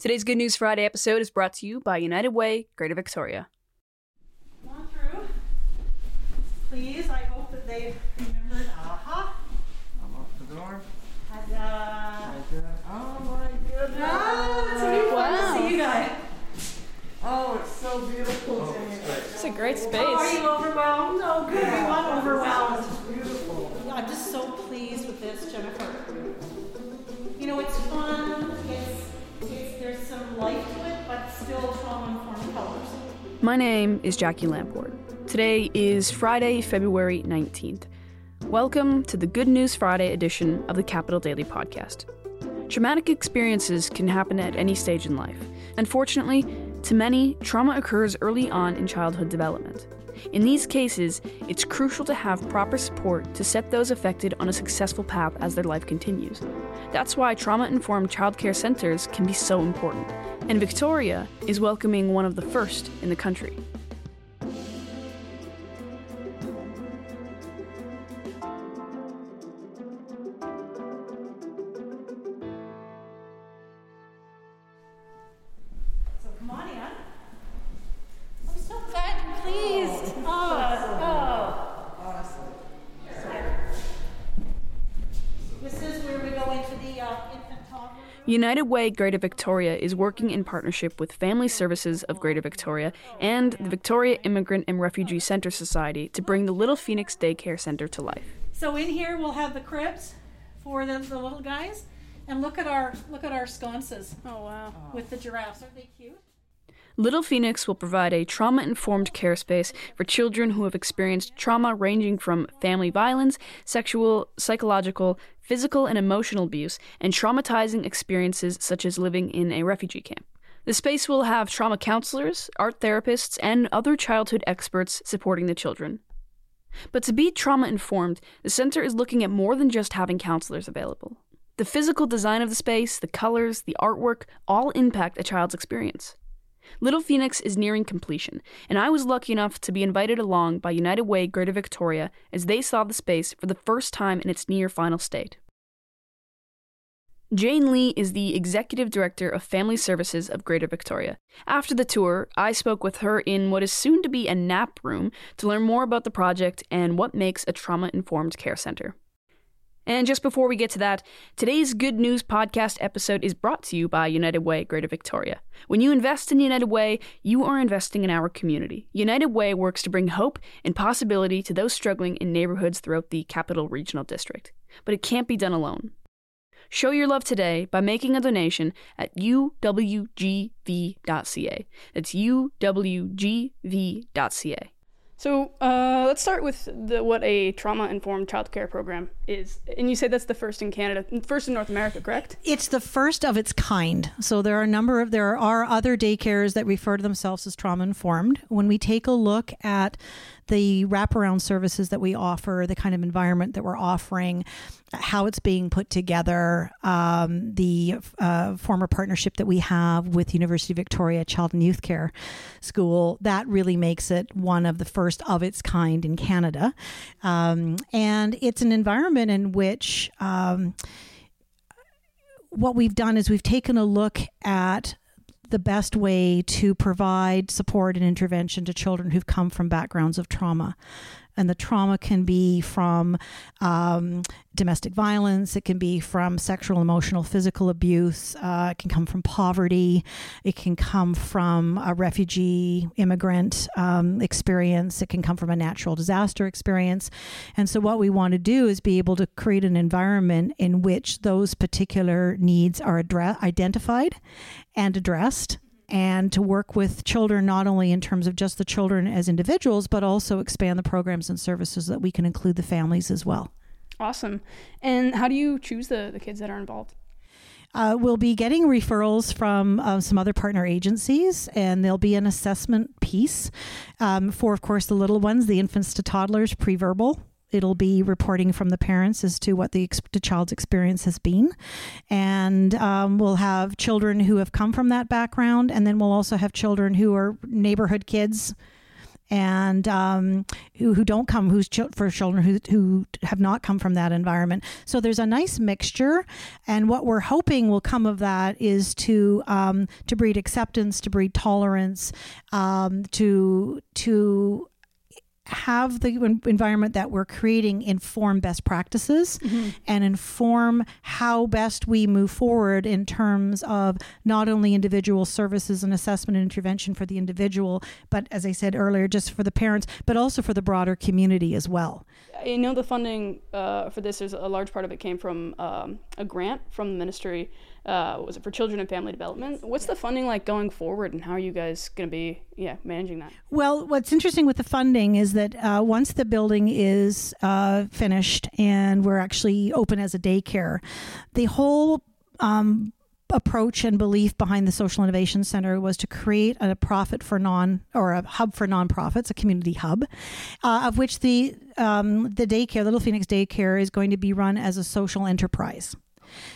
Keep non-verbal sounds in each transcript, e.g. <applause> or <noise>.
Today's Good News Friday episode is brought to you by United Way, Greater Victoria. Come on through. Please, I hope that they've remembered. Aha. I'm off the door. Ta-da. Oh my goodness. Ah, it's really fun to see you guys. Oh, it's so beautiful. Jimmy. It's a great space. Are you overwhelmed? Oh, good. We want overwhelmed. Beautiful. I'm just so pleased with this, Jennifer. You know, it's fun. Life to it, but still trauma-informed colors. My name is Jackie Lamport. Today is Friday, February 19th. Welcome to the Good News Friday edition of the Capital Daily Podcast. Traumatic experiences can happen at any stage in life. Unfortunately, to many, trauma occurs early on in childhood development. In these cases, it's crucial to have proper support to set those affected on a successful path as their life continues. That's why trauma informed childcare centers can be so important. And Victoria is welcoming one of the first in the country. United Way Greater Victoria is working in partnership with Family Services of Greater Victoria and the Victoria Immigrant and Refugee Center Society to bring the Little Phoenix Daycare Center to life. So in here we'll have the cribs for the, the little guys, and look at our look at our sconces. Oh wow! With the giraffes, aren't they cute? Little Phoenix will provide a trauma informed care space for children who have experienced trauma ranging from family violence, sexual, psychological, physical, and emotional abuse, and traumatizing experiences such as living in a refugee camp. The space will have trauma counselors, art therapists, and other childhood experts supporting the children. But to be trauma informed, the center is looking at more than just having counselors available. The physical design of the space, the colors, the artwork all impact a child's experience. Little Phoenix is nearing completion, and I was lucky enough to be invited along by United Way Greater Victoria as they saw the space for the first time in its near final state. Jane Lee is the Executive Director of Family Services of Greater Victoria. After the tour, I spoke with her in what is soon to be a nap room to learn more about the project and what makes a trauma informed care center. And just before we get to that, today's Good News Podcast episode is brought to you by United Way Greater Victoria. When you invest in United Way, you are investing in our community. United Way works to bring hope and possibility to those struggling in neighborhoods throughout the Capital Regional District. But it can't be done alone. Show your love today by making a donation at uwgv.ca. That's uwgv.ca. So uh, let's start with the, what a trauma-informed childcare program is. And you say that's the first in Canada, first in North America, correct? It's the first of its kind. So there are a number of there are other daycares that refer to themselves as trauma informed. When we take a look at the wraparound services that we offer, the kind of environment that we're offering, how it's being put together, um, the uh, former partnership that we have with University of Victoria Child and Youth Care School, that really makes it one of the first of its kind in Canada. Um, and it's an environment in which um, what we've done is we've taken a look at the best way to provide support and intervention to children who've come from backgrounds of trauma. And the trauma can be from um, domestic violence, it can be from sexual, emotional, physical abuse, uh, it can come from poverty, it can come from a refugee immigrant um, experience, it can come from a natural disaster experience. And so, what we want to do is be able to create an environment in which those particular needs are addre- identified and addressed and to work with children not only in terms of just the children as individuals but also expand the programs and services that we can include the families as well Awesome. And how do you choose the, the kids that are involved? Uh, we'll be getting referrals from uh, some other partner agencies, and there'll be an assessment piece um, for, of course, the little ones, the infants to toddlers, pre-verbal. It'll be reporting from the parents as to what the, ex- the child's experience has been. And um, we'll have children who have come from that background, and then we'll also have children who are neighborhood kids and um, who, who don't come who's chil- for children who, who have not come from that environment. So there's a nice mixture, and what we're hoping will come of that is to um, to breed acceptance, to breed tolerance, um, to to have the environment that we're creating inform best practices and inform how best we move forward in terms of not only individual services and assessment and intervention for the individual, but as I said earlier, just for the parents, but also for the broader community as well. I know the funding uh, for this is a large part of it came from um, a grant from the ministry. Uh, was it for children and family development? What's the funding like going forward, and how are you guys going to be yeah managing that? Well, what's interesting with the funding is that uh, once the building is uh, finished and we're actually open as a daycare, the whole um, approach and belief behind the Social Innovation Center was to create a profit for non or a hub for nonprofits, a community hub, uh, of which the um, the daycare, Little Phoenix Daycare, is going to be run as a social enterprise.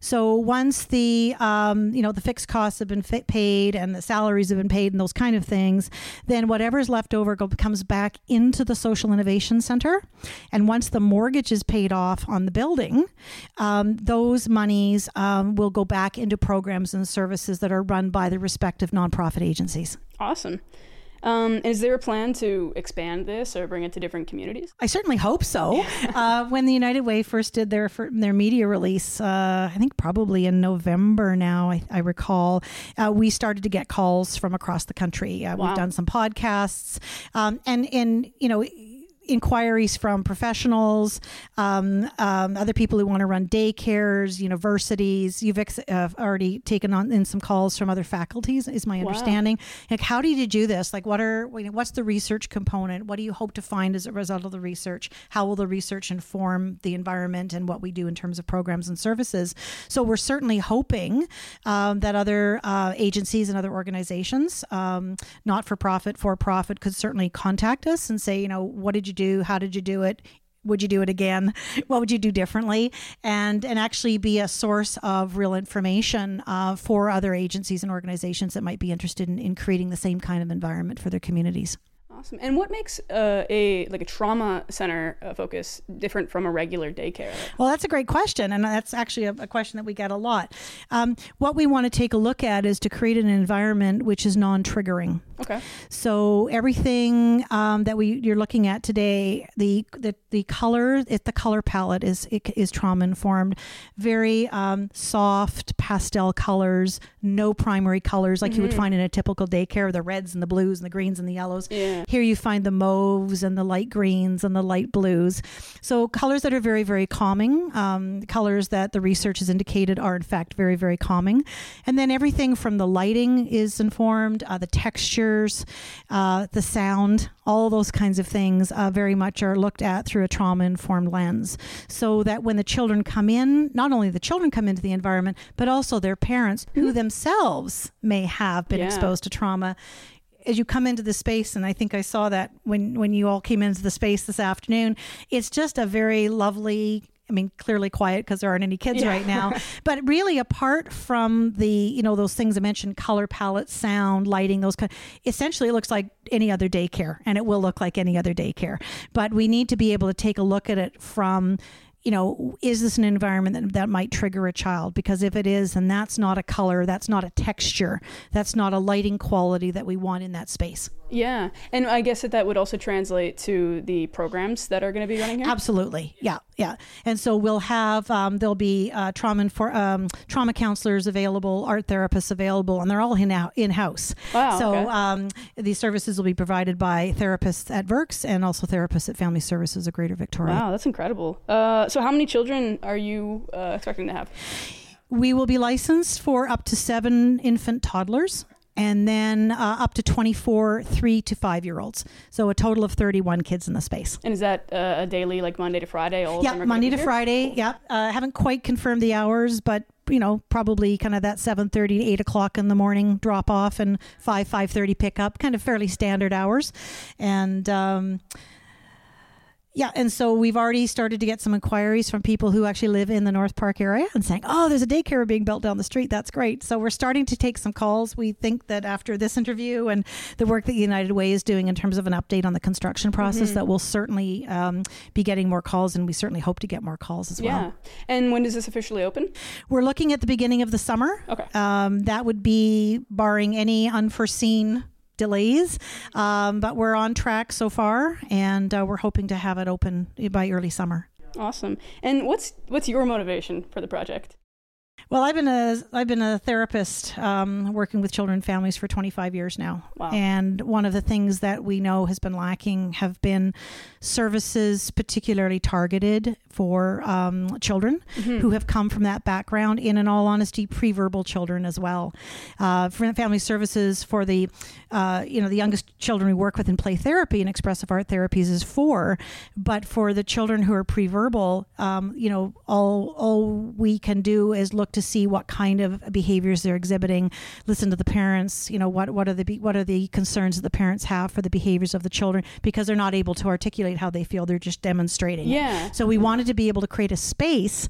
So once the um, you know the fixed costs have been paid and the salaries have been paid and those kind of things, then whatever's left over go, comes back into the Social Innovation Center. And once the mortgage is paid off on the building, um, those monies um, will go back into programs and services that are run by the respective nonprofit agencies. Awesome. Um, is there a plan to expand this or bring it to different communities? I certainly hope so. <laughs> uh, when the United Way first did their their media release, uh, I think probably in November now, I, I recall, uh, we started to get calls from across the country. Uh, Wow. We've done some podcasts, um, and and you know. Inquiries from professionals, um, um, other people who want to run daycares, universities. You've ex- uh, already taken on in some calls from other faculties, is my Wow. understanding. Like, how did you do this? Like, what are what's the research component? What do you hope to find as a result of the research? How will the research inform the environment and what we do in terms of programs and services? So we're certainly hoping um, that other uh, agencies and other organizations, um, not for profit, for profit, could certainly contact us and say, you know, what did you do? How did you do it? would you do it again <laughs> what would you do differently and and actually be a source of real information uh, for other agencies and organizations that might be interested in, in creating the same kind of environment for their communities Awesome. And what makes uh, a like a trauma center uh, focus different from a regular daycare? Well, that's a great question, and that's actually a, a question that we get a lot. Um, what we want to take a look at is to create an environment which is non-triggering. Okay. So everything um, that we you're looking at today, the the, the color, it, the color palette is it, is trauma informed, very um, soft pastel colors, no primary colors like you would find in a typical daycare, the reds and the blues and the greens and the yellows. Yeah. Here you find the mauves and the light greens and the light blues. So colors that are very, very calming. Um, colors that the research has indicated are in fact very, very calming. And then everything from the lighting is informed, uh, the textures, uh, the sound, all those kinds of things uh, very much are looked at through a trauma informed lens. So that when the children come in, not only the children come into the environment, but also their parents who themselves may have been Yeah. exposed to trauma as you come into the space and i think i saw that when when you all came into the space this afternoon it's just a very lovely I mean, clearly quiet because there aren't any kids Yeah. right now. <laughs> But really, apart from the, you know, those things I mentioned, color palette, sound, lighting, those kind, essentially it looks like any other daycare, and it will look like any other daycare. But we need to be able to take a look at it from, you know, is this an environment that, that might trigger a child? Because if it is, then that's not a color, that's not a texture, that's not a lighting quality that we want in that space. Yeah. And I guess that that would also translate to the programs that are going to be running here. Absolutely, yeah, yeah. And so we'll have um, there'll be uh, trauma for um, trauma counselors available, art therapists available, and they're all in in house. Wow, So okay. um, these services will be provided by therapists at VIRCS and also therapists at Family Services of Greater Victoria. Wow, that's incredible. Uh, so, how many children are you uh, expecting to have? We will be licensed for up to seven infant toddlers. And then uh, up to 24 three to five year olds. So a total of 31 kids in the space. And is that uh, a daily, like Monday to Friday? All Yeah, them are gonna Monday to here? Friday. Yeah, uh, haven't quite confirmed the hours, but you know, probably kind of that seven thirty to eight o'clock in the morning drop off and five five thirty pick up, kind of fairly standard hours, and. Um, Yeah, and so we've already started to get some inquiries from people who actually live in the North Park area and saying, "Oh, there's a daycare being built down the street. That's great." So we're starting to take some calls. We think that after this interview and the work that United Way is doing in terms of an update on the construction process, that we'll certainly um, be getting more calls, and we certainly hope to get more calls as well. Yeah. And when does this officially open? We're looking at the beginning of the summer. Okay. Um, that would be barring any unforeseen delays, um, but we're on track so far, and uh, we're hoping to have it open by early summer. Awesome. And what's what's your motivation for the project? Well, I've been a I've been a therapist um, working with children and families for 25 years now, Wow. and one of the things that we know has been lacking have been services particularly targeted for um, children who have come from that background. In, in all honesty, pre-verbal children as well. Uh, for family services for the uh, you know the youngest children we work with in play therapy and expressive art therapies is four, but for the children who are pre-verbal, um, you know all all we can do is look to see what kind of behaviors they're exhibiting, listen to the parents. You know what what are the what are the concerns that the parents have for the behaviors of the children because they're not able to articulate how they feel. They're just demonstrating. it. Yeah. So we wanted to be able to create a space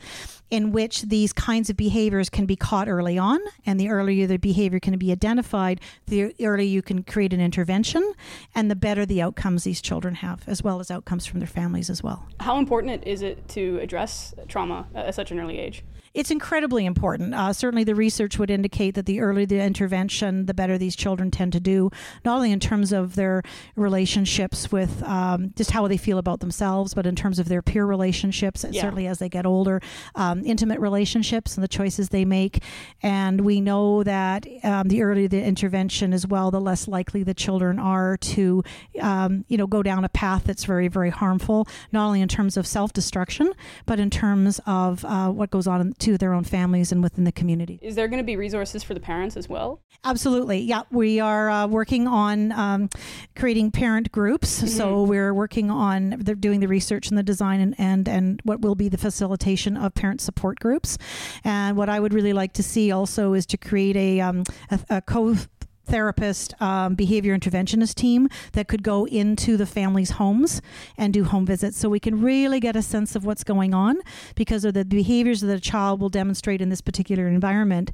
in which these kinds of behaviors can be caught early on, and the earlier the behavior can be identified, the earlier you can create an intervention, and the better the outcomes these children have, as well as outcomes from their families as well. How important is it to address trauma at such an early age? It's incredibly important. Uh, certainly, the research would indicate that the earlier the intervention, the better these children tend to do, not only in terms of their relationships with um, just how they feel about themselves, but in terms of their peer relationships, and Yeah. certainly as they get older, um, intimate relationships and the choices they make. And we know that um, the earlier the intervention as well, the less likely the children are to, um, you know, go down a path that's very, very harmful, not only in terms of self destruction, but in terms of uh, what goes on to their own families and within the community. Is there going to be resources for the parents as well? Absolutely. Yeah, we are uh, working on um, creating parent groups. So we're working on the, doing the research and the design and, and and what will be the facilitation of parent support groups. And what I would really like to see also is to create a um, a, a co therapist um, behavior interventionist team that could go into the families homes and do home visits. So we can really get a sense of what's going on because of the behaviors that a child will demonstrate in this particular environment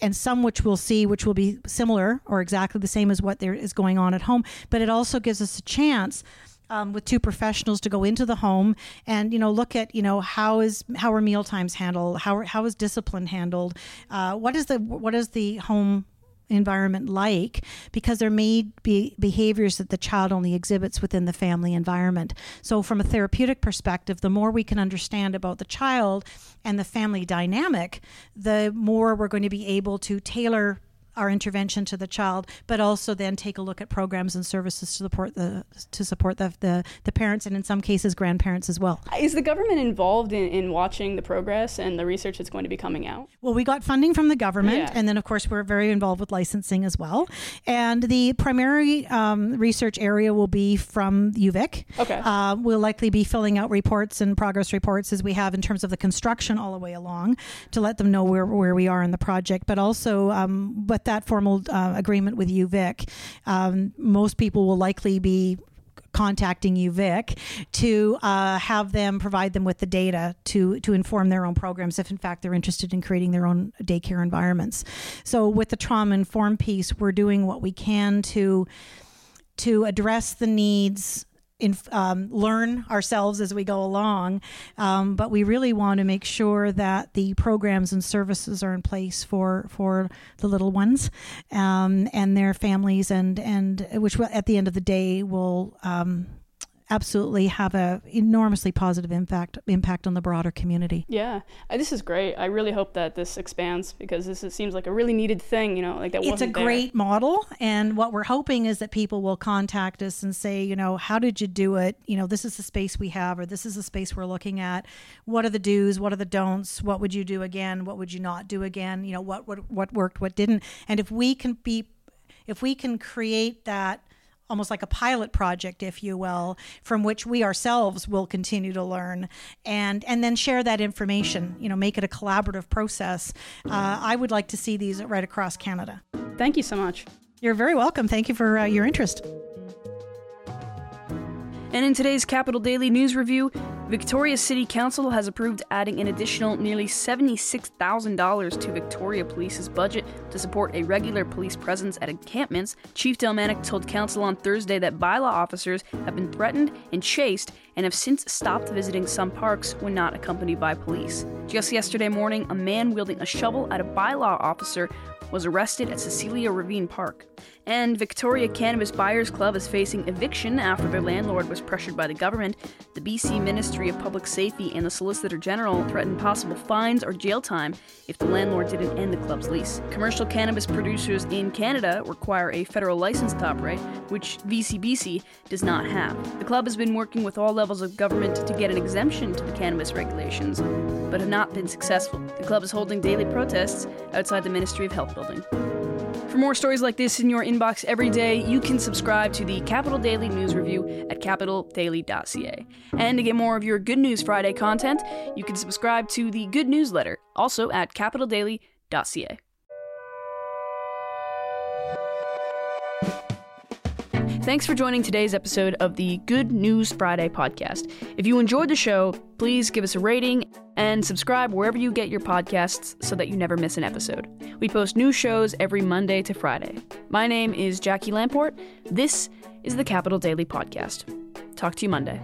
and some which we'll see which will be similar or exactly the same as what there is going on at home. But it also gives us a chance um, with two professionals to go into the home and you know look at you know how is how are meal times handled? How how is discipline handled? Uh, what is the what is the home environment like because there may be behaviors that the child only exhibits within the family environment. So, from a therapeutic perspective, the more we can understand about the child and the family dynamic, the more we're going to be able to tailor our intervention to the child, but also then take a look at programs and services to support the to support the the, the parents and in some cases grandparents as well. Is the government involved in, in watching the progress and the research that's going to be coming out? Well, we got funding from the government, Yeah. and then of course we're very involved with licensing as well. And the primary um, research area will be from UVic. Okay. Uh, we'll likely be filling out reports and progress reports as we have in terms of the construction all the way along to let them know where, where we are in the project. But also, um, with that formal uh, agreement with UVic, um, most people will likely be contacting UVic to uh, have them provide them with the data to to inform their own programs if in fact they're interested in creating their own daycare environments. So with the trauma informed piece, we're doing what we can to to address the needs. In, um, learn ourselves as we go along, um, but we really want to make sure that the programs and services are in place for for the little ones um, and their families, and and which will, at the end of the day will um, absolutely have a enormously positive impact impact on the broader community. Yeah, Uh, this is great. I really hope that this expands because this is, seems like a really needed thing. You know, like that It's a wasn't there. great model, and what we're hoping is that people will contact us and say, you know, how did you do it? You know, this is the space we have, or this is the space we're looking at. What are the do's? What are the don'ts? What would you do again? What would you not do again? You know, what what what worked? What didn't? And if we can be, if we can create that. Almost like a pilot project, if you will, from which we ourselves will continue to learn, and and then share that information. You know, make it a collaborative process. Uh, I would like to see these right across Canada. Thank you so much. You're very welcome. Thank you for uh, your interest. And in today's Capital Daily News Review, Victoria City Council has approved adding an additional nearly $76,000 to Victoria Police's budget to support a regular police presence at encampments. Chief Del Manak told Council on Thursday that bylaw officers have been threatened and chased and have since stopped visiting some parks when not accompanied by police. Just yesterday morning, a man wielding a shovel at a bylaw officer was arrested at Cecilia Ravine Park. And Victoria Cannabis Buyers Club is facing eviction after their landlord was pressured by the government. The BC Ministry of Public Safety and the Solicitor General threatened possible fines or jail time if the landlord didn't end the club's lease. Commercial cannabis producers in Canada require a federal license to operate, which VCBC does not have. The club has been working with all levels of government to get an exemption to the cannabis regulations, but have not been successful. The club is holding daily protests outside the Ministry of Health building. For more stories like this in your inbox every day, you can subscribe to the Capital Daily News Review at capitaldaily.ca. And to get more of your Good News Friday content, you can subscribe to the Good Newsletter, also at capitaldaily.ca. Thanks for joining today's episode of the Good News Friday podcast. If you enjoyed the show, please give us a rating and subscribe wherever you get your podcasts so that you never miss an episode. We post new shows every Monday to Friday. My name is Jackie Lamport. This is the Capital Daily Podcast. Talk to you Monday.